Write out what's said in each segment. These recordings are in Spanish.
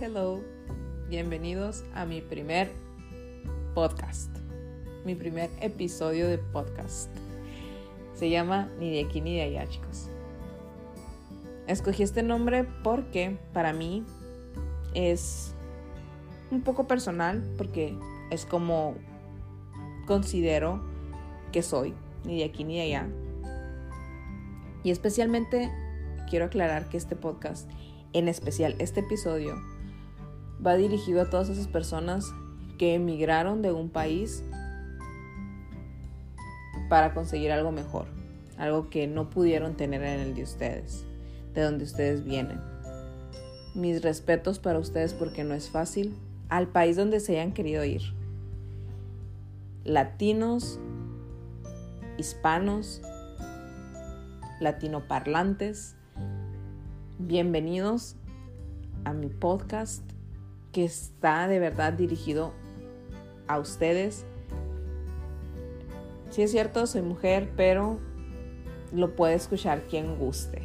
hello. Bienvenidos a mi primer podcast. Mi primer episodio de podcast. Se llama Ni de aquí ni de allá, chicos. Escogí este nombre porque para mí es un poco personal, porque es como considero que soy, ni de aquí ni de allá. Y especialmente quiero aclarar que este podcast, en especial este episodio, va dirigido a todas esas personas que emigraron de un país para conseguir algo mejor, algo que no pudieron tener en el de ustedes, de donde ustedes vienen. Mis respetos para ustedes porque no es fácil, al país donde se hayan querido ir. Latinos, hispanos, latinoparlantes, bienvenidos a mi podcast que está de verdad dirigido a ustedes. Sí es cierto, soy mujer, pero lo puede escuchar quien guste.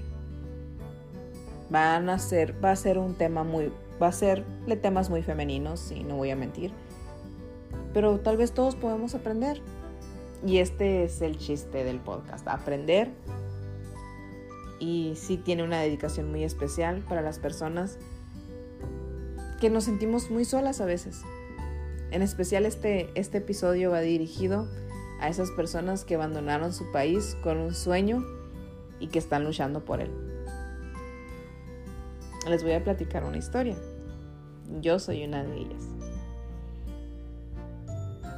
Van a ser, va a ser un tema muy, va a serle temas muy femeninos, y no voy a mentir. Pero tal vez todos podemos aprender. Y este es el chiste del podcast, aprender. Y sí tiene una dedicación muy especial para las personas que nos sentimos muy solas a veces. En especial este, este episodio va dirigido a esas personas que abandonaron su país con un sueño y que están luchando por él. Les voy a platicar una historia. Yo soy una de ellas.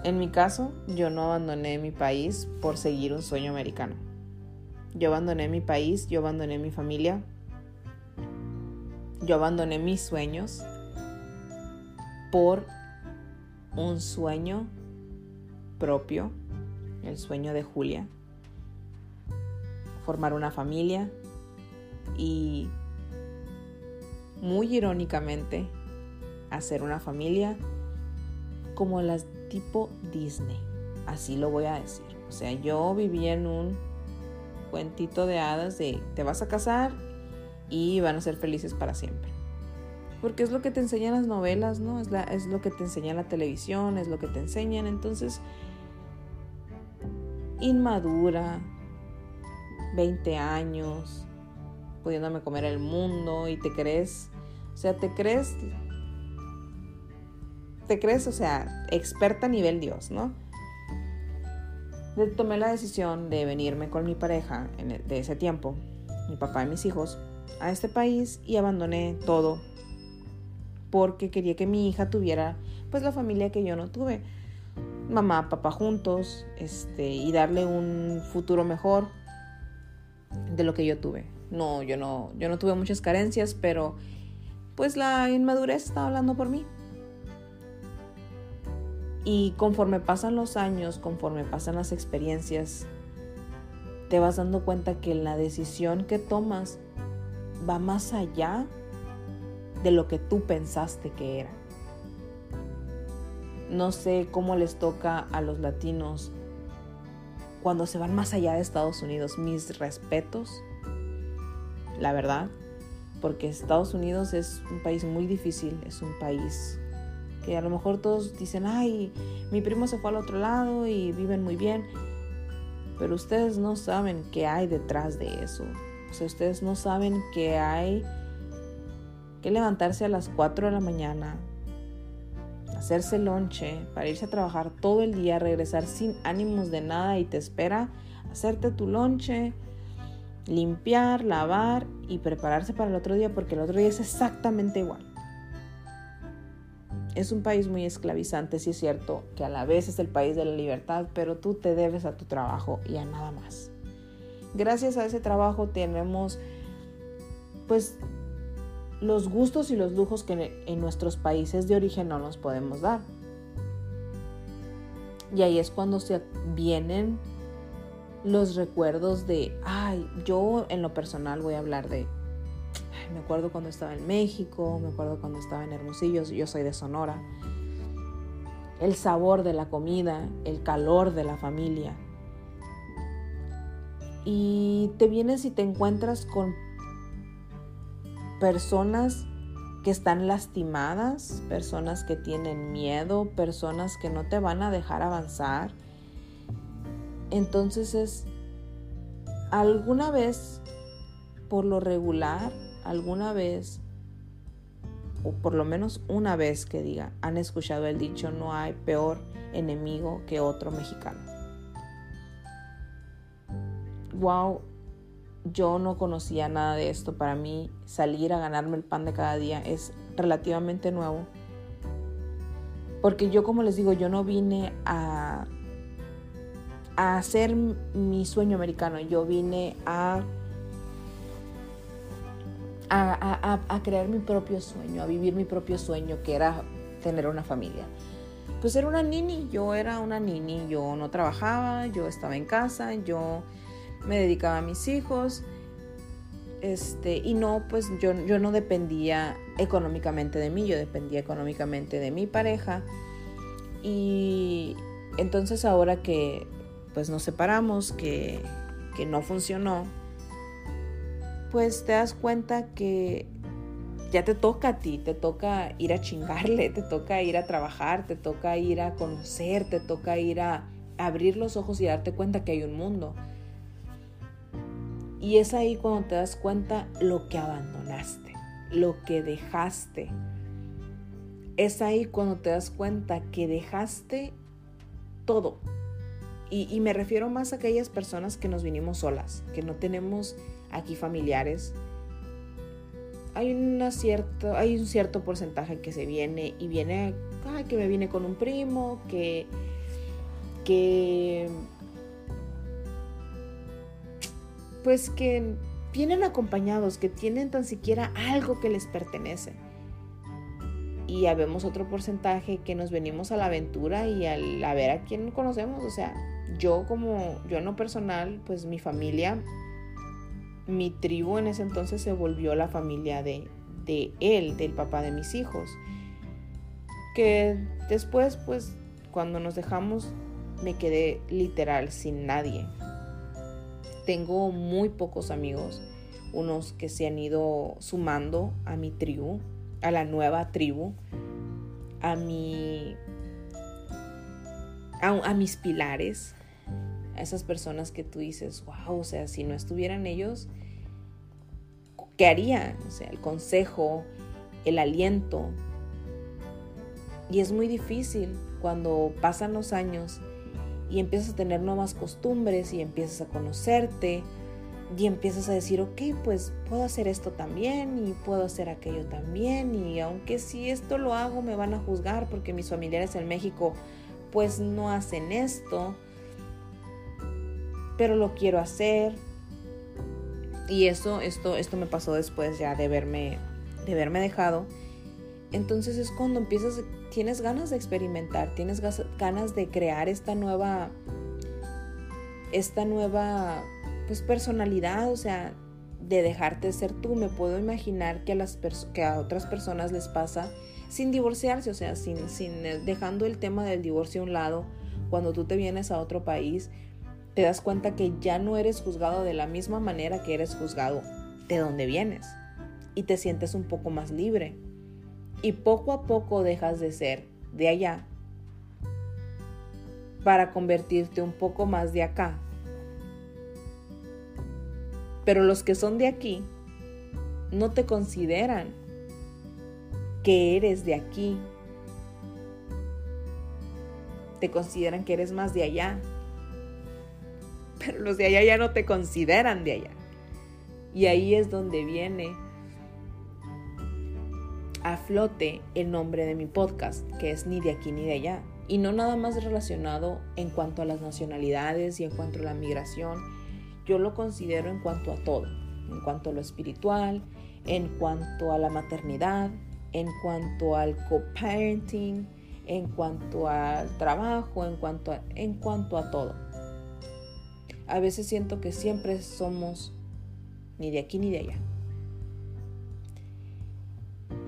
En mi caso, yo no abandoné mi país por seguir un sueño americano. Yo abandoné mi país, yo abandoné mi familia, yo abandoné mis sueños por un sueño propio, el sueño de Julia, formar una familia y muy irónicamente hacer una familia como las tipo Disney, así lo voy a decir. O sea, yo vivía en un cuentito de hadas de te vas a casar y van a ser felices para siempre. Porque es lo que te enseñan las novelas, ¿no? Es, la, es lo que te enseña la televisión, es lo que te enseñan. Entonces, inmadura, 20 años, pudiéndome comer el mundo y te crees, o sea, te crees, te crees, o sea, experta a nivel Dios, ¿no? Tomé la decisión de venirme con mi pareja de ese tiempo, mi papá y mis hijos, a este país y abandoné todo porque quería que mi hija tuviera pues la familia que yo no tuve. Mamá, papá juntos, este, y darle un futuro mejor de lo que yo tuve. No, yo no, yo no tuve muchas carencias, pero pues la inmadurez estaba hablando por mí. Y conforme pasan los años, conforme pasan las experiencias, te vas dando cuenta que la decisión que tomas va más allá de lo que tú pensaste que era. No sé cómo les toca a los latinos cuando se van más allá de Estados Unidos. Mis respetos, la verdad, porque Estados Unidos es un país muy difícil, es un país que a lo mejor todos dicen, ay, mi primo se fue al otro lado y viven muy bien, pero ustedes no saben qué hay detrás de eso. O sea, ustedes no saben qué hay levantarse a las 4 de la mañana, hacerse lonche para irse a trabajar todo el día, regresar sin ánimos de nada y te espera hacerte tu lonche, limpiar, lavar y prepararse para el otro día porque el otro día es exactamente igual. Es un país muy esclavizante, sí es cierto, que a la vez es el país de la libertad, pero tú te debes a tu trabajo y a nada más. Gracias a ese trabajo tenemos pues los gustos y los lujos que en nuestros países de origen no nos podemos dar. Y ahí es cuando se vienen los recuerdos de, ay, yo en lo personal voy a hablar de, me acuerdo cuando estaba en México, me acuerdo cuando estaba en Hermosillo, yo soy de Sonora. El sabor de la comida, el calor de la familia. Y te vienes y te encuentras con personas que están lastimadas, personas que tienen miedo, personas que no te van a dejar avanzar. Entonces es alguna vez, por lo regular, alguna vez, o por lo menos una vez que diga, han escuchado el dicho, no hay peor enemigo que otro mexicano. Wow, yo no conocía nada de esto. Para mí salir a ganarme el pan de cada día es relativamente nuevo. Porque yo, como les digo, yo no vine a, a hacer mi sueño americano. Yo vine a, a, a, crear mi propio sueño, a vivir mi propio sueño, que era tener una familia. Pues era una nini, yo era una nini, yo no trabajaba, yo estaba en casa, yo me dedicaba a mis hijos. Este, y no, pues yo, yo no dependía económicamente de mí, yo dependía económicamente de mi pareja. Y entonces ahora que pues nos separamos, que, que no funcionó, pues te das cuenta que ya te toca a ti, te toca ir a chingarle, te toca ir a trabajar, te toca ir a conocer, te toca ir a abrir los ojos y darte cuenta que hay un mundo. Y es ahí cuando te das cuenta lo que abandonaste, lo que dejaste. Es ahí cuando te das cuenta que dejaste todo. Y, me refiero más a aquellas personas que nos vinimos solas, que no tenemos aquí familiares. Hay, una cierto, hay un cierto porcentaje que se viene y viene, que me viene con un primo, que, que pues que vienen acompañados, que tienen tan siquiera algo que les pertenece. Y habemos otro porcentaje que nos venimos a la aventura y a ver a quién conocemos. O sea, yo como, yo en lo personal, pues mi familia, mi tribu en ese entonces se volvió la familia de, de él, del papá de mis hijos. Que después, pues, cuando nos dejamos, me quedé literal sin nadie. Tengo muy pocos amigos, unos que se han ido sumando a mi tribu, a la nueva tribu, a mi a, mis pilares, a esas personas que tú dices, wow, o sea, si no estuvieran ellos, ¿qué haría? O sea, el consejo, el aliento. Y es muy difícil cuando pasan los años y empiezas a tener nuevas costumbres y empiezas a conocerte y empiezas a decir, ok, pues puedo hacer esto también y puedo hacer aquello también y aunque si esto lo hago me van a juzgar porque mis familiares en México pues no hacen esto, pero lo quiero hacer. Y eso, esto, esto me pasó después ya de verme, de verme dejado. Entonces es cuando empiezas tienes ganas de experimentar, tienes ganas de crear esta nueva, esta nueva, pues personalidad, o sea, de dejarte ser tú. Me puedo imaginar que a, las que a otras personas les pasa sin divorciarse, o sea, sin, sin eh, dejando el tema del divorcio a un lado, cuando tú te vienes a otro país, te das cuenta que ya no eres juzgado de la misma manera que eres juzgado de donde vienes y te sientes un poco más libre y poco a poco dejas de ser de allá para convertirte un poco más de acá. Pero los que son de aquí no te consideran que eres de aquí. Te consideran que eres más de allá. Pero los de allá ya no te consideran de allá. Y ahí es donde viene a flote el nombre de mi podcast, que es Ni de aquí ni de allá. Y no nada más relacionado en cuanto a las nacionalidades y en cuanto a la migración. Yo lo considero en cuanto a todo, en cuanto a lo espiritual, en cuanto a la maternidad, en cuanto al co-parenting, en cuanto al trabajo, en cuanto a, en cuanto a todo. A veces siento que siempre somos ni de aquí ni de allá.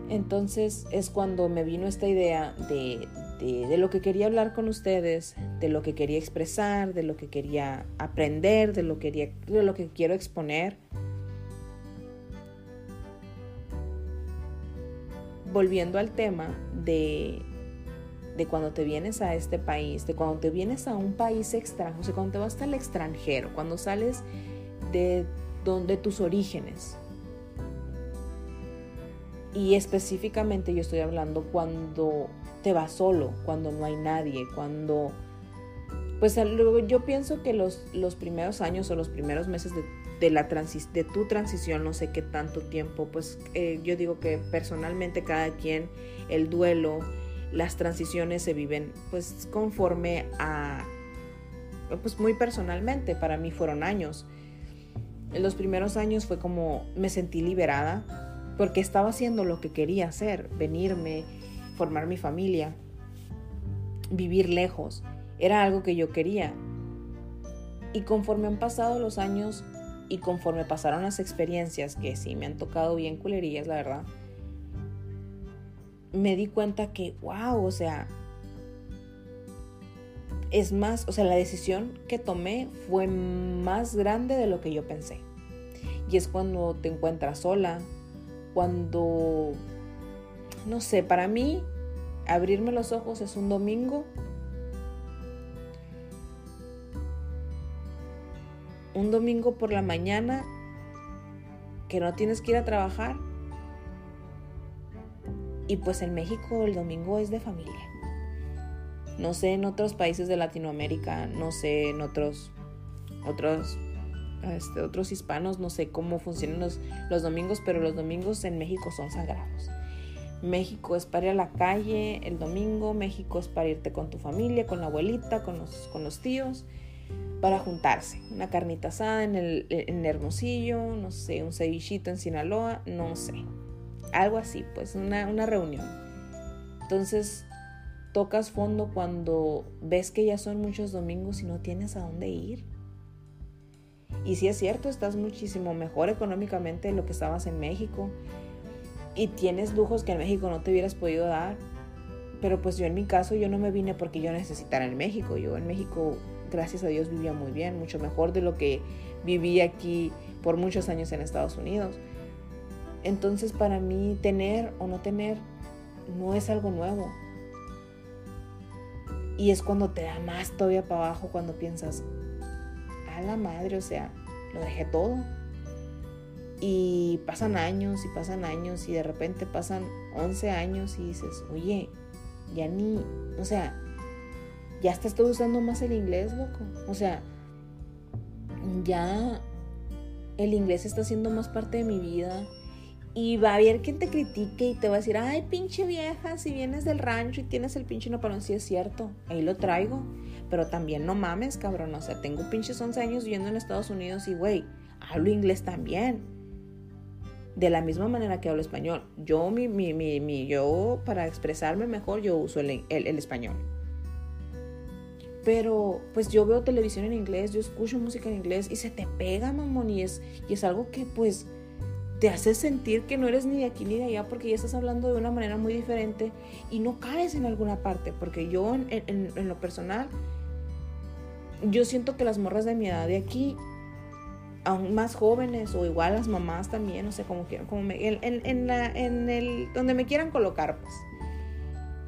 Entonces es cuando me vino esta idea de, de, lo que quería hablar con ustedes, de lo que quería expresar, de lo que quería aprender, de lo, quería, de lo que quiero exponer. volviendo al tema de, de cuando te vienes a este país, de cuando te vienes a un país extranjero, o sea, cuando te vas al extranjero, cuando sales de donde tus orígenes. Y específicamente yo estoy hablando cuando te vas solo, cuando no hay nadie, cuando... Pues yo pienso que los, los primeros años o los primeros meses de, de la de tu transición, no sé qué tanto tiempo, pues eh, yo digo que personalmente cada quien, el duelo, las transiciones se viven pues conforme a, pues muy personalmente, para mí fueron años. En los primeros años fue como me sentí liberada porque estaba haciendo lo que quería hacer, venirme, formar mi familia, vivir lejos. Era algo que yo quería. Y conforme han pasado los años y conforme pasaron las experiencias, que sí me han tocado bien culerillas, la verdad, me di cuenta que, wow, o sea, es más, o sea, la decisión que tomé fue más grande de lo que yo pensé. Y es cuando te encuentras sola, cuando, no sé, para mí, abrirme los ojos es un domingo. Un domingo por la mañana que no tienes que ir a trabajar. Y pues en México el domingo es de familia. No sé en otros países de Latinoamérica, no sé en otros, otros, este, otros hispanos, no sé cómo funcionan los, los domingos, pero los domingos en México son sagrados. México es para ir a la calle el domingo, México es para irte con tu familia, con la abuelita, con los, con los tíos, para juntarse. Una carnita asada en, el, en Hermosillo, no sé, un cevichito en Sinaloa, no sé. Algo así, pues, una, una reunión. Entonces, tocas fondo cuando ves que ya son muchos domingos y no tienes a dónde ir. Y si es cierto, estás muchísimo mejor económicamente de lo que estabas en México y tienes lujos que en México no te hubieras podido dar. Pero pues yo en mi caso yo no me vine porque yo necesitara en México. Yo en México, gracias a Dios, vivía muy bien, mucho mejor de lo que viví aquí por muchos años en Estados Unidos. Entonces para mí tener o no tener no es algo nuevo. Y es cuando te da más todavía para abajo cuando piensas, la madre, o sea, lo dejé todo. Y pasan años y pasan años y de repente pasan 11 años y dices, oye, ya ni, o sea, ya estás todo usando más el inglés, loco. O sea, ya el inglés está siendo más parte de mi vida y va a haber quien te critique y te va a decir, ay, pinche vieja, si vienes del rancho y tienes el pinche nopalón, sí es cierto, ahí lo traigo. Pero también no mames, cabrón, o sea, tengo pinches 11 años viviendo en Estados Unidos y, güey, hablo inglés también. De la misma manera que hablo español. Yo, mi, mi, mi, yo, para expresarme mejor, yo uso el, el español. Pero pues yo veo televisión en inglés, yo escucho música en inglés y se te pega, mamón, y es, y es algo que pues te hace sentir que no eres ni de aquí ni de allá porque ya estás hablando de una manera muy diferente y no caes en alguna parte. Porque yo en, lo personal, yo siento que las morras de mi edad de aquí, aún más jóvenes o igual las mamás también, no sé, como quieran, como me, en, la, en el, donde me quieran colocar, pues.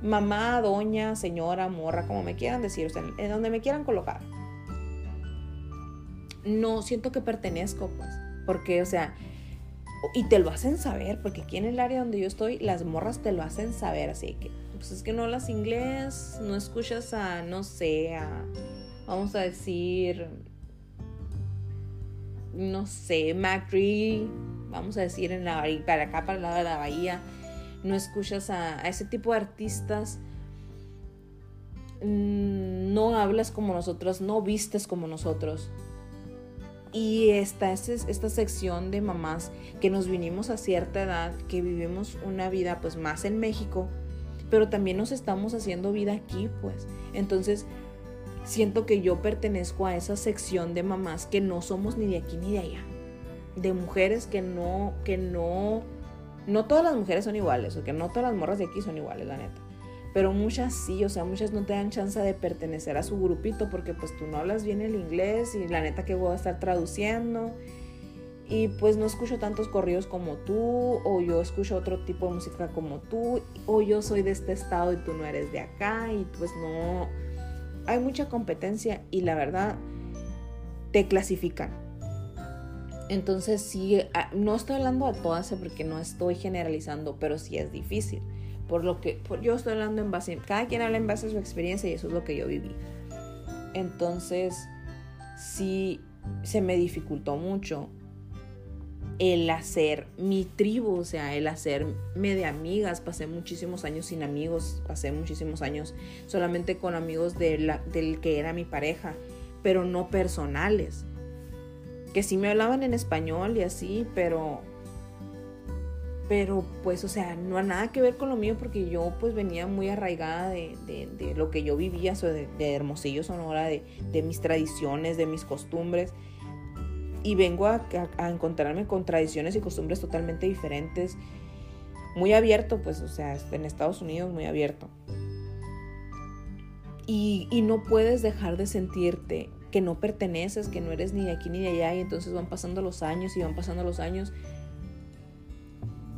Mamá, doña, señora, morra, como me quieran decir, o sea, en donde me quieran colocar. No siento que pertenezco, pues. Porque, o sea, y te lo hacen saber, porque aquí en el área donde yo estoy, las morras te lo hacen saber, así que, pues es que no hablas inglés, no escuchas a, no sé, a, vamos a decir, no sé, Macri, vamos a decir en la para acá, para el lado de la bahía, no escuchas a, a ese tipo de artistas, mm, no hablas como nosotros, no vistes como nosotros. Y esta, esta sección de mamás que nos vinimos a cierta edad, que vivimos una vida pues más en México, pero también nos estamos haciendo vida aquí, pues. Entonces, siento que yo pertenezco a esa sección de mamás que no somos ni de aquí ni de allá. De mujeres que no, que no, no todas las mujeres son iguales, o que no todas las morras de aquí son iguales, la neta. Pero muchas sí, o sea, muchas no te dan chance de pertenecer a su grupito porque pues tú no hablas bien el inglés y la neta que voy a estar traduciendo. y pues no escucho tantos corridos como tú, o yo escucho otro tipo de música como tú, o yo soy de este estado y tú no eres de acá, y pues no, hay mucha competencia y la verdad te clasifican. Entonces sí, no estoy hablando a todas porque no estoy generalizando, pero sí es difícil. Por lo que yo estoy hablando en base, cada quien habla en base a su experiencia y eso es lo que yo viví. Entonces sí se me dificultó mucho el hacer mi tribu, o sea, el hacerme de amigas. Pasé muchísimos años sin amigos, pasé muchísimos años solamente con amigos de la, del que era mi pareja, pero no personales. Que sí me hablaban en español y así, pero pero pues, o sea, no ha nada que ver con lo mío porque yo pues venía muy arraigada de, de, lo que yo vivía, de, de Hermosillo, Sonora, de mis tradiciones, de mis costumbres y vengo a, encontrarme con tradiciones y costumbres totalmente diferentes. Muy abierto, pues, o sea, en Estados Unidos muy abierto. Y, no puedes dejar de sentirte que no perteneces, que no eres ni de aquí ni de allá, y entonces van pasando los años y van pasando los años.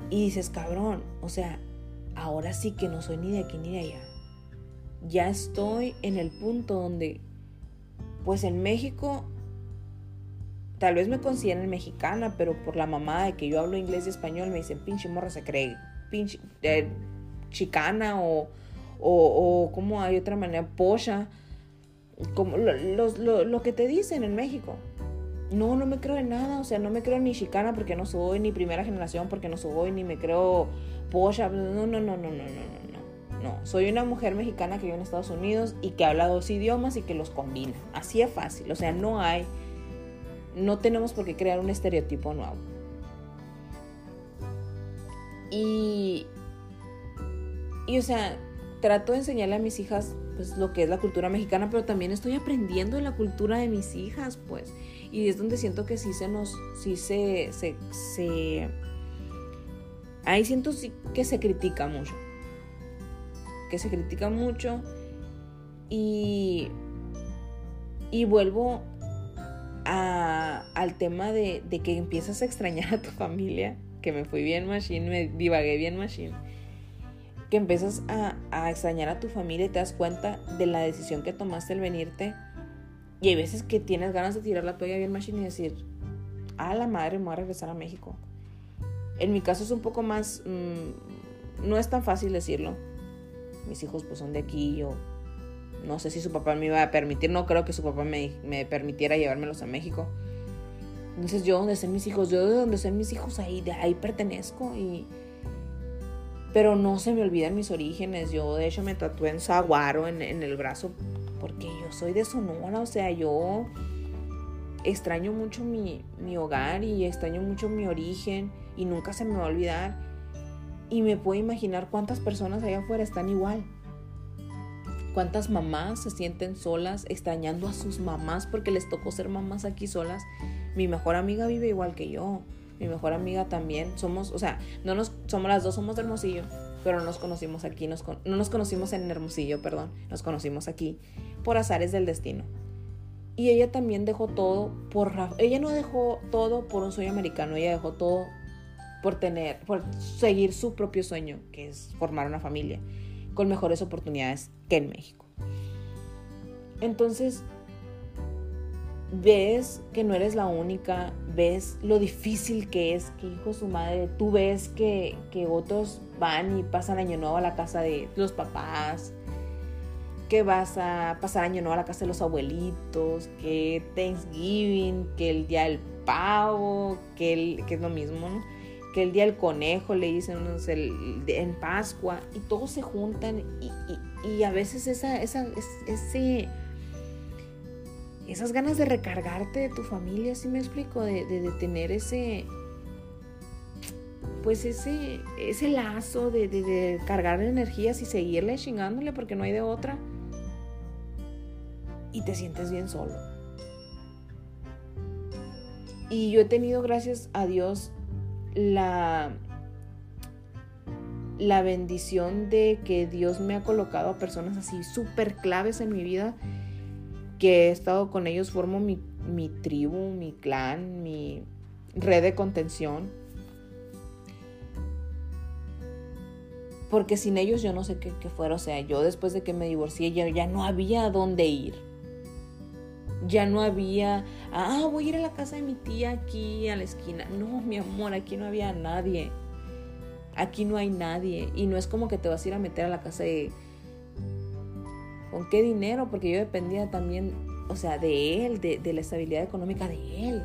Y dices, cabrón, o sea, ahora sí que no soy ni de aquí ni de allá. Ya estoy en el punto donde, pues en México Tal vez me consideren mexicana, pero por la mamá de que yo hablo inglés y español me dicen pinche morra se cree pinche eh, chicana o, o, o como hay otra manera, pocha. Como lo, lo, lo que te dicen en México. No, no me creo en nada, o sea, no me creo ni chicana porque no soy, ni primera generación porque no soy, ni me creo pocha. No, no, no, no, no, no, no, no. Soy una mujer mexicana que vive en Estados Unidos y que habla dos idiomas y que los combina. Así es fácil, o sea, no hay no tenemos por qué crear un estereotipo nuevo. Y, y o sea, trato de enseñarle a mis hijas pues lo que es la cultura mexicana, pero también estoy aprendiendo de la cultura de mis hijas, pues. Y es donde siento que sí se nos, sí se, se, se ahí siento que se critica mucho. Que se critica mucho. Y, y vuelvo al tema de, que empiezas a extrañar a tu familia, que me fui bien machine, me divagué bien machine, que empiezas a, extrañar a tu familia y te das cuenta de la decisión que tomaste el venirte. Y hay veces que tienes ganas de tirar la toalla bien machine y decir, a la madre me voy a regresar a México. En mi caso es un poco más, mm, no es tan fácil decirlo. Mis hijos pues son de aquí, yo no sé si su papá me iba a permitir, no creo que su papá me, permitiera llevármelos a México. Entonces yo donde estén mis hijos, yo de donde estén mis hijos ahí, ahí pertenezco y... Pero no se me olvidan mis orígenes. Yo de hecho me tatué en saguaro en, en el brazo porque yo soy de Sonora, o sea, yo extraño mucho mi, mi hogar y extraño mucho mi origen y nunca se me va a olvidar. Y me puedo imaginar cuántas personas allá afuera están igual. ¿Cuántas mamás se sienten solas extrañando a sus mamás porque les tocó ser mamás aquí solas? Mi mejor amiga vive igual que yo. Mi mejor amiga también. Somos, o sea, no nos, somos las dos, somos de Hermosillo, pero no nos conocimos aquí, no nos conocimos en Hermosillo, perdón, nos conocimos aquí por azares del destino. Y ella también dejó todo por, ella no dejó todo por un sueño americano, ella dejó todo por tener, por seguir su propio sueño, que es formar una familia con mejores oportunidades que en México. Entonces, ves que no eres la única, ves lo difícil que es que hijo su madre, tú ves que, que otros van y pasan año nuevo a la casa de los papás, que vas a pasar año nuevo a la casa de los abuelitos, que Thanksgiving, que el día del pavo, que, el, que es lo mismo. Que el día del conejo le dicen en Pascua y todos se juntan y, a veces esa, esa, ese, esas ganas de recargarte de tu familia, ¿sí me explico? De, de, tener ese, pues ese, ese lazo de, de, cargar energías y seguirle chingándole porque no hay de otra. Y te sientes bien solo. Y yo he tenido, gracias a Dios, la, la bendición de que Dios me ha colocado a personas así súper claves en mi vida, que he estado con ellos, formo mi, tribu, mi clan, mi, red de contención. Porque sin ellos yo no sé qué, fuera. O sea, yo después de que me divorcié ya, ya no había dónde ir. Ya no había, ah, voy a ir a la casa de mi tía aquí a la esquina. No, mi amor, aquí no había nadie. Aquí no hay nadie. Y no es como que te vas a ir a meter a la casa de... ¿Con qué dinero? Porque yo dependía también, o sea, de él, de, de la estabilidad económica de él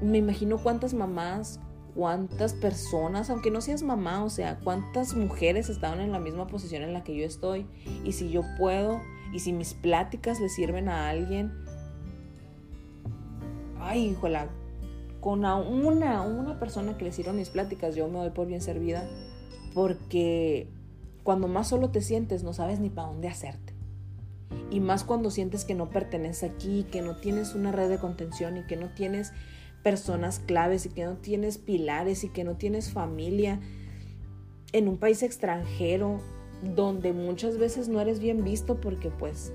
me imagino cuántas mamás, cuántas personas, aunque no seas mamá, o sea, cuántas mujeres estaban en la misma posición en la que yo estoy. Y si yo puedo, y si mis pláticas le sirven a alguien, ay, híjola, con una, una persona que le sirvan mis pláticas, yo me doy por bien servida, porque cuando más solo te sientes, no sabes ni para dónde hacerte. Y más cuando sientes que no perteneces aquí, que no tienes una red de contención y que no tienes personas claves y que no tienes pilares y que no tienes familia en un país extranjero donde muchas veces no eres bien visto porque pues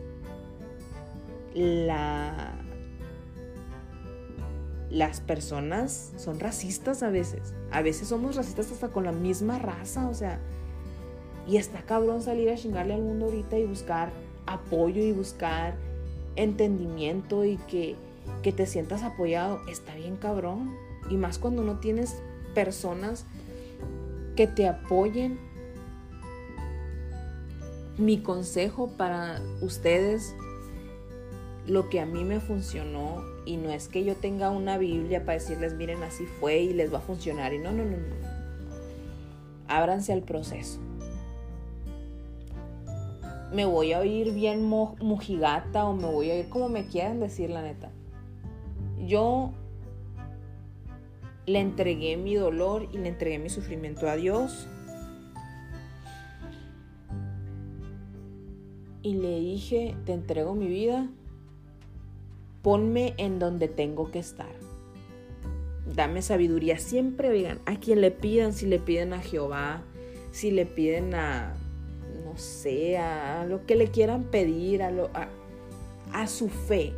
la las personas son racistas a veces. A veces somos racistas hasta con la misma raza, o sea, y está cabrón salir a chingarle al mundo ahorita y buscar apoyo y buscar entendimiento y que que te sientas apoyado, está bien cabrón. Y más cuando no tienes personas que te apoyen. Mi consejo para ustedes, lo que a mí me funcionó, y no es que yo tenga una Biblia para decirles, miren, así fue y les va a funcionar. Y no, no, no, no. Ábranse al proceso. Me voy a oír bien mujigata o me voy a oír como me quieran decir, la neta yo le entregué mi dolor y le entregué mi sufrimiento a Dios. Y le dije, te entrego mi vida, ponme en donde tengo que estar. Dame sabiduría. Siempre, vean, a quien le pidan, si le piden a Jehová, si le piden a, no sé, a lo que le quieran pedir, a, lo, a su fe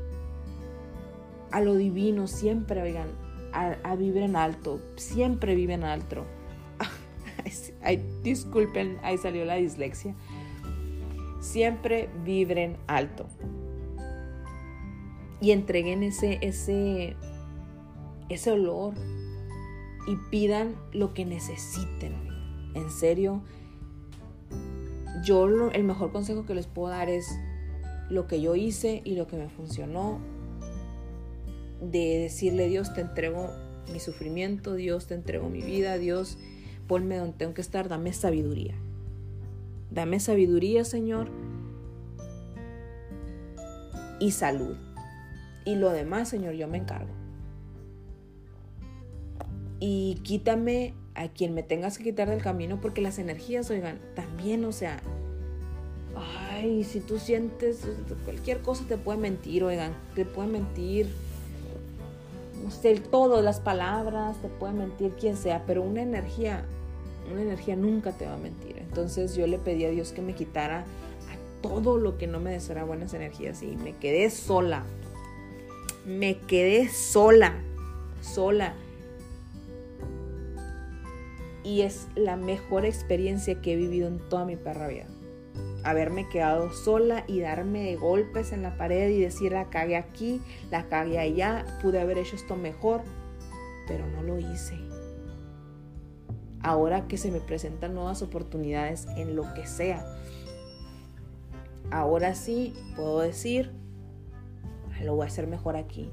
a lo divino, siempre, oigan, a, vivir en alto, siempre viven en alto. Ay, disculpen, ahí salió la dislexia. Siempre vibren alto. Y entreguen ese, ese, ese olor y pidan lo que necesiten. En serio, yo el mejor consejo que les puedo dar es lo que yo hice y lo que me funcionó de decirle, Dios, te entrego mi sufrimiento, Dios, te entrego mi vida, Dios, ponme donde tengo que estar, dame sabiduría. Dame sabiduría, Señor, y salud. Y lo demás, Señor, yo me encargo. Y quítame a quien me tengas que quitar del camino, porque las energías, oigan, también, o sea, ay, si tú sientes cualquier cosa te puede mentir, oigan, te puede mentir usted todo, las palabras, te puede mentir quien sea, pero una energía, una energía nunca te va a mentir. Entonces yo le pedí a Dios que me quitara a todo lo que no me deseara buenas energías y me quedé sola. Me quedé sola, sola. Y es la mejor experiencia que he vivido en toda mi perra vida haberme quedado sola y darme de golpes en la pared y decir la cagué aquí, la cagué allá, pude haber hecho esto mejor, pero no lo hice. Ahora que se me presentan nuevas oportunidades en lo que sea, ahora sí puedo decir, lo voy a hacer mejor aquí.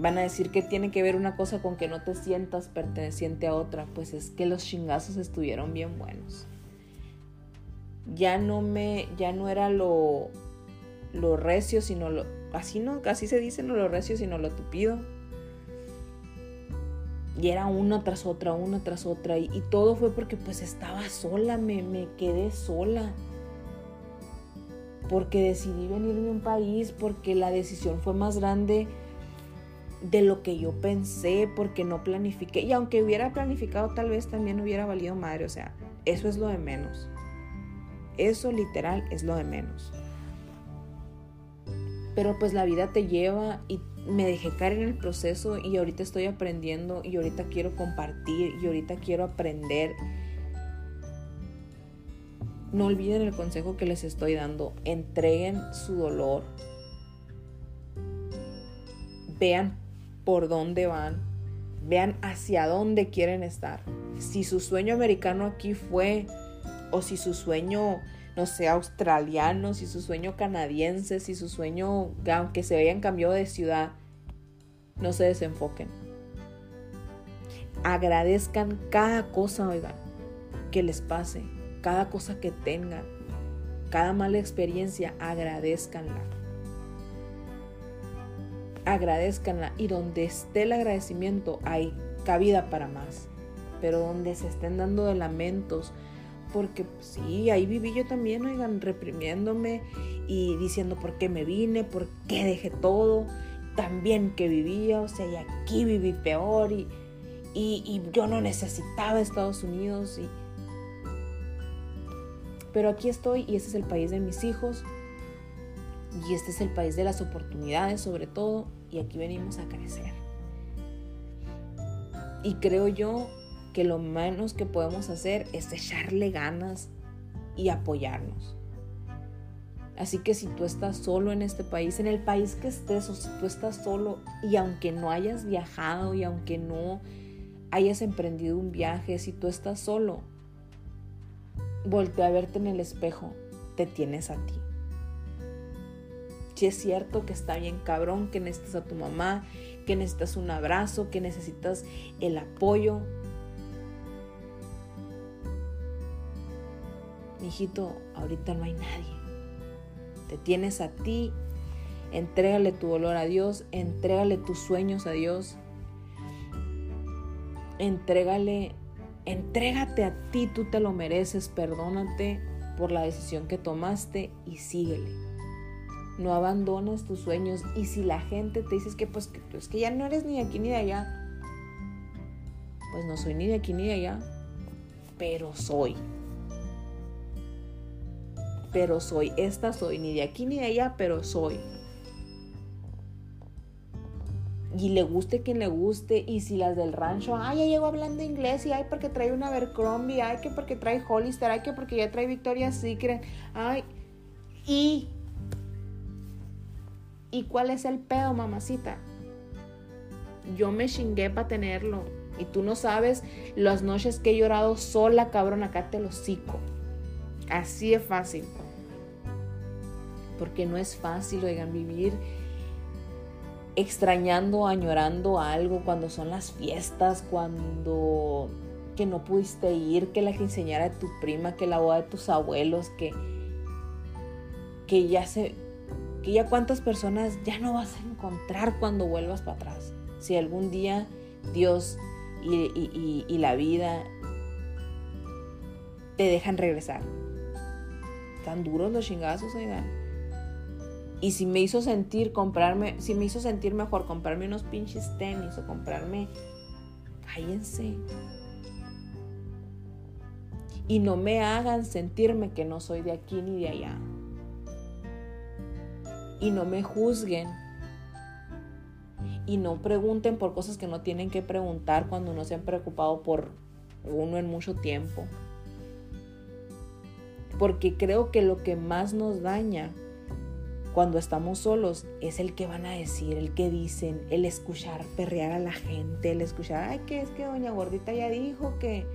Van a decir que tiene que ver una cosa con que no te sientas perteneciente a otra. Pues es que los chingazos estuvieron bien buenos. Ya no me, ya no era lo, lo recio, sino lo, así no, así se dice, no lo recio, sino lo tupido. Y era una tras otra, una tras otra. Y, todo fue porque pues estaba sola, me, me quedé sola porque decidí venirme a un país, porque la decisión fue más grande de lo que yo pensé porque no planifiqué. Y aunque hubiera planificado, tal vez también hubiera valido madre. O sea, eso es lo de menos. Eso literal es lo de menos. Pero pues la vida te lleva y me dejé caer en el proceso y ahorita estoy aprendiendo y ahorita quiero compartir y ahorita quiero aprender. No olviden el consejo que les estoy dando. Entreguen su dolor. Vean por dónde van. Vean hacia dónde quieren estar. Si su sueño americano aquí fue, o si su sueño, no sé, australiano, si su sueño canadiense, si su sueño, aunque se hayan cambiado de ciudad, no se desenfoquen. Agradezcan cada cosa, oigan, que les pase, cada cosa que tengan, cada mala experiencia, agradezcanla. Agradezcanla y donde esté el agradecimiento hay cabida para más. Pero donde se estén dando de lamentos, porque sí, ahí viví yo también, oigan, reprimiéndome y diciendo por qué me vine, por qué dejé todo tan bien que vivía, o sea, y aquí viví peor y, y, yo no necesitaba Estados Unidos. Y... Pero aquí estoy y este es el país de mis hijos y este es el país de las oportunidades sobre todo y aquí venimos a crecer. Y creo yo que lo menos que podemos hacer es echarle ganas y apoyarnos. Así que si tú estás solo en este país, en el país que estés, o si tú estás solo y aunque no hayas viajado y aunque no hayas emprendido un viaje, si tú estás solo, voltea a verte en el espejo, te tienes a ti. Si es cierto que está bien cabrón, que necesitas a tu mamá, que necesitas un abrazo, que necesitas el apoyo. Hijito, ahorita no hay nadie. Te tienes a ti, entrégale tu dolor a Dios, entrégale tus sueños a Dios, entrégale, entrégate a ti, tú te lo mereces, perdónate por la decisión que tomaste y síguele. No abandones tus sueños y si la gente te dice que pues que, es que ya no eres ni de aquí ni de allá, pues no soy ni de aquí ni de allá, pero soy pero soy. Esta soy, ni de aquí ni de allá, pero soy. Y le guste quien le guste. Y si las del rancho, ay, ya llego hablando inglés. Y ay, porque trae una Abercrombie. Ay, que porque trae Hollister. Ay, que porque ya trae Victoria's Secret. Ay, y. ¿Y cuál es el pedo, mamacita? Yo me chingué para tenerlo. Y tú no sabes las noches que he llorado sola, cabrón, acá te lo cico. Así es fácil. Porque no es fácil, oigan, vivir extrañando, añorando algo cuando son las fiestas, cuando que no pudiste ir, que la quinceañera de tu prima, que la boda de tus abuelos, que, que ya se, que ya cuántas personas ya no vas a encontrar cuando vuelvas para atrás. Si algún día Dios y, y la vida te dejan regresar tan duros los chingazos, oigan. Y si me hizo sentir comprarme, si me hizo sentir mejor comprarme unos pinches tenis o comprarme, cállense. Y no me hagan sentirme que no soy de aquí ni de allá. Y no me juzguen. Y no pregunten por cosas que no tienen que preguntar cuando no se han preocupado por uno en mucho tiempo porque creo que lo que más nos daña cuando estamos solos es el que van a decir, el que dicen, el escuchar perrear a la gente, el escuchar, ay, que es que doña Gordita ya dijo que...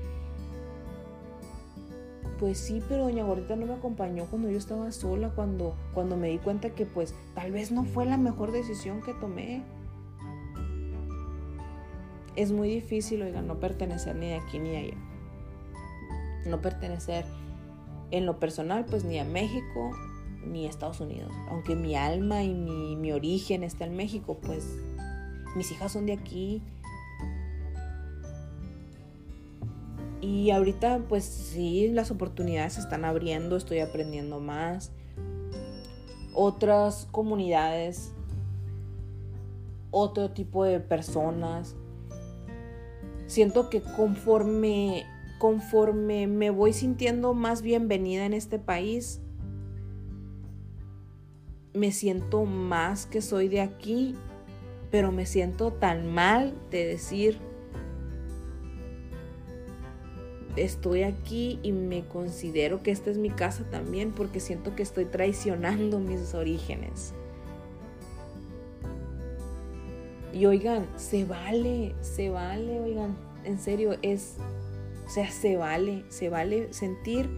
Pues sí, pero doña Gordita no me acompañó cuando yo estaba sola, cuando, cuando me di cuenta que pues tal vez no fue la mejor decisión que tomé. Es muy difícil, oigan, no pertenecer ni de aquí ni de allá. No pertenecer en lo personal, pues ni a México ni a Estados Unidos. Aunque mi alma y mi, origen está en México, pues mis hijas son de aquí. Y ahorita, pues sí, las oportunidades se están abriendo, estoy aprendiendo más. Otras comunidades, otro tipo de personas. Siento que conforme conforme me voy sintiendo más bienvenida en este país, me siento más que soy de aquí, pero me siento tan mal de decir, estoy aquí y me considero que esta es mi casa también porque siento que estoy traicionando mis orígenes. Y oigan, se vale, se vale, oigan, en serio, es, o sea, se vale, se vale sentir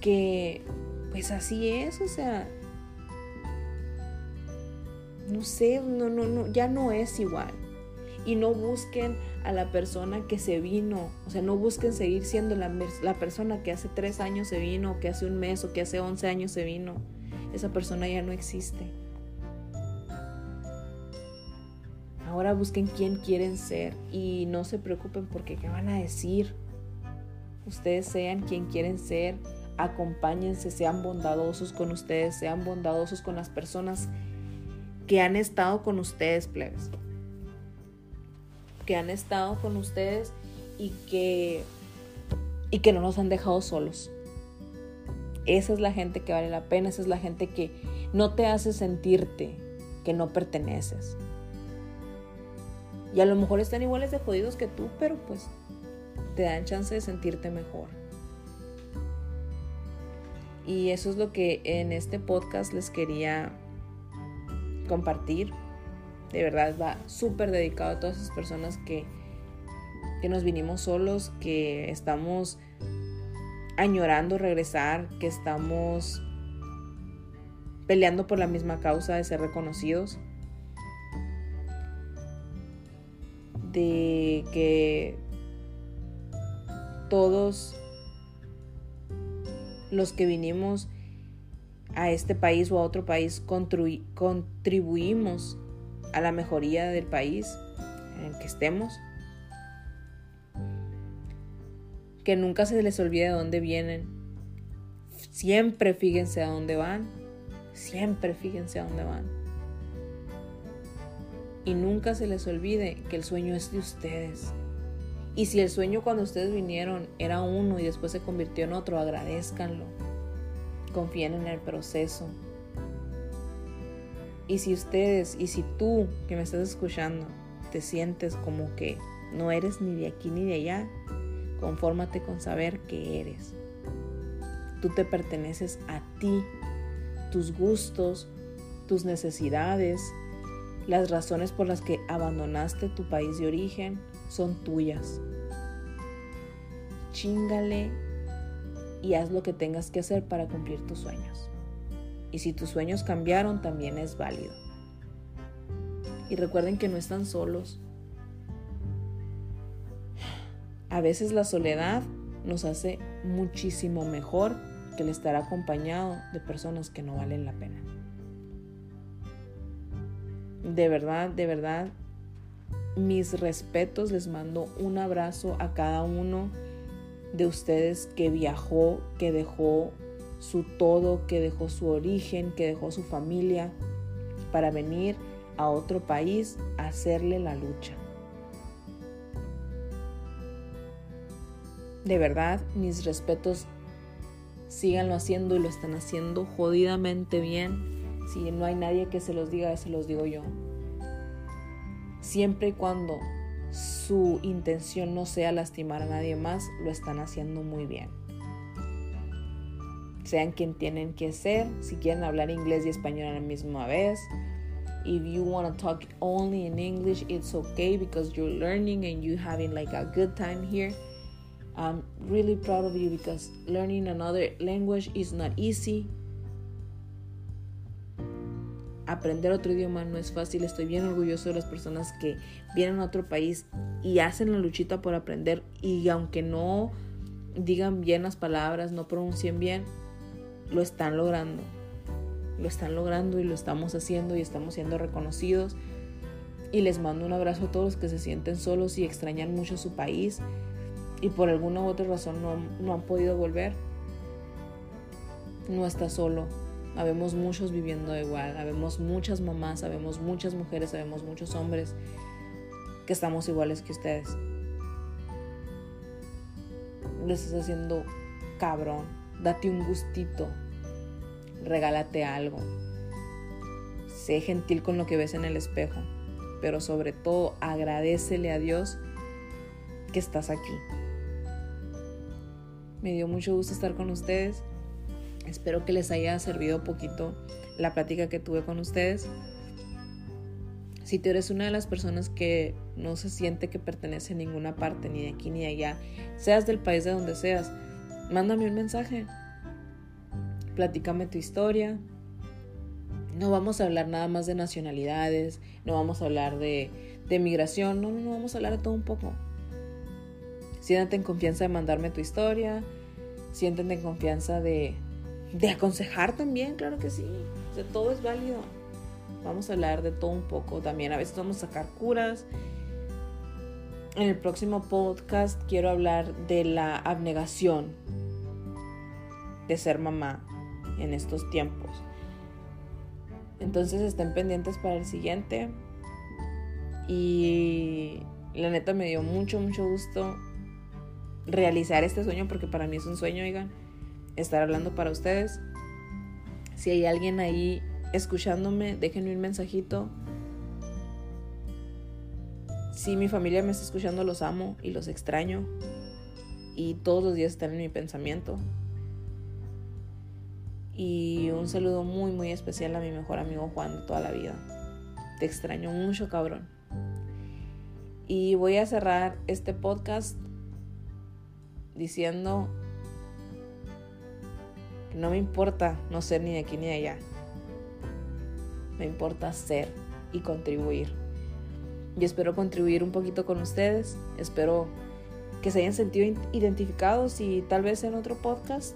que, pues así es, o sea, no sé, no, no, no, ya no es igual. Y no busquen a la persona que se vino, o sea, no busquen seguir siendo la, la persona que hace tres años se vino, que hace un mes o que hace once años se vino. Esa persona ya no existe. Ahora busquen quién quieren ser y no se preocupen porque qué van a decir. Ustedes sean quien quieren ser, acompáñense, sean bondadosos con ustedes, sean bondadosos con las personas que han estado con ustedes, plebes. Que han estado con ustedes y que y que no nos han dejado solos. Esa es la gente que vale la pena, esa es la gente que no te hace sentirte que no perteneces. Y a lo mejor están iguales de jodidos que tú, pero pues te dan chance de sentirte mejor. Y eso es lo que en este podcast les quería compartir. De verdad va súper dedicado a todas esas personas que, que nos vinimos solos, que estamos añorando regresar, que estamos peleando por la misma causa de ser reconocidos. De que todos los que vinimos a este país o a otro país contribuimos a la mejoría del país en el que estemos. Que nunca se les olvide de dónde vienen. Siempre fíjense a dónde van. Siempre fíjense a dónde van. Y nunca se les olvide que el sueño es de ustedes. Y si el sueño cuando ustedes vinieron era uno y después se convirtió en otro, agradezcanlo. Confíen en el proceso. Y si ustedes, y si tú que me estás escuchando, te sientes como que no eres ni de aquí ni de allá, confórmate con saber que eres. Tú te perteneces a ti, tus gustos, tus necesidades, las razones por las que abandonaste tu país de origen son tuyas. Chingale y haz lo que tengas que hacer para cumplir tus sueños. Y si tus sueños cambiaron, también es válido. Y recuerden que no están solos. A veces la soledad nos hace muchísimo mejor que el estar acompañado de personas que no valen la pena de verdad, de verdad, mis respetos, les mando un abrazo a cada uno de ustedes que viajó, que dejó su todo, que dejó su origen, que dejó su familia para venir a otro país a hacerle la lucha. De verdad, mis respetos, síganlo haciendo y lo están haciendo jodidamente bien si no hay nadie que se los diga, se los digo yo. Siempre y cuando su intención no sea lastimar a nadie más, lo están haciendo muy bien. Sean quien tienen que ser, si quieren hablar inglés y español a la misma vez. If you want to talk only in English, it's okay because you're learning and you're having like a good time here. I'm really proud of you because learning another language is not easy aprender otro idioma no es fácil. Estoy bien orgulloso de las personas que vienen a otro país y hacen la luchita por aprender y aunque no digan bien las palabras, no pronuncien bien, lo están logrando. Lo están logrando y lo estamos haciendo y estamos siendo reconocidos. Y les mando un abrazo a todos los que se sienten solos y extrañan mucho su país y por alguna u otra razón no, no han podido volver. No está solo, Habemos muchos viviendo igual, habemos muchas mamás, habemos muchas mujeres, habemos muchos hombres que estamos iguales que ustedes. Lo estás haciendo cabrón. Date un gustito. regálate algo. Sé gentil con lo que ves en el espejo, pero sobre todo agradecele a Dios que estás aquí. Me dio mucho gusto estar con ustedes. Espero que les haya servido poquito la plática que tuve con ustedes. Si tú eres una de las personas que no se siente que pertenece a ninguna parte, ni de aquí ni de allá, seas del país de donde seas, mándame un mensaje. Platícame tu historia. No vamos a hablar nada más de nacionalidades, no vamos a hablar de, de migración, no, no, no, vamos a hablar de todo un poco. Siéntate en confianza de mandarme tu historia, siéntete en confianza de, de aconsejar también, claro que sí. O sea, todo es válido. Vamos a hablar de todo un poco también. A veces vamos a sacar curas. En el próximo podcast quiero hablar de la abnegación de ser mamá en estos tiempos. Entonces estén pendientes para el siguiente. Y la neta me dio mucho, mucho gusto realizar este sueño porque para mí es un sueño, oigan estar hablando para ustedes. Si hay alguien ahí escuchándome, déjenme un mensajito. Si mi familia me está escuchando, los amo y los extraño. Y todos los días están en mi pensamiento. Y un saludo muy, muy especial a mi mejor amigo Juan de toda la vida. Te extraño mucho, cabrón. Y voy a cerrar este podcast diciendo no me importa no ser ni de aquí ni de allá. Me importa ser y contribuir. Y espero contribuir un poquito con ustedes. Espero que se hayan sentido identificados y tal vez en otro podcast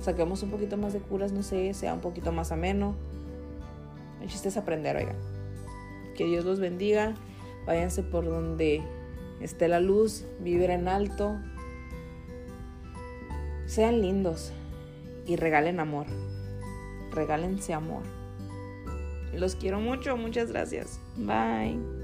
saquemos un poquito más de curas, no sé, sea un poquito más ameno. El chiste es aprender, oigan. Que Dios los bendiga. Váyanse por donde esté la luz, vivir en alto. Sean lindos y regalen amor. Regálense amor. Los quiero mucho, muchas gracias. Bye.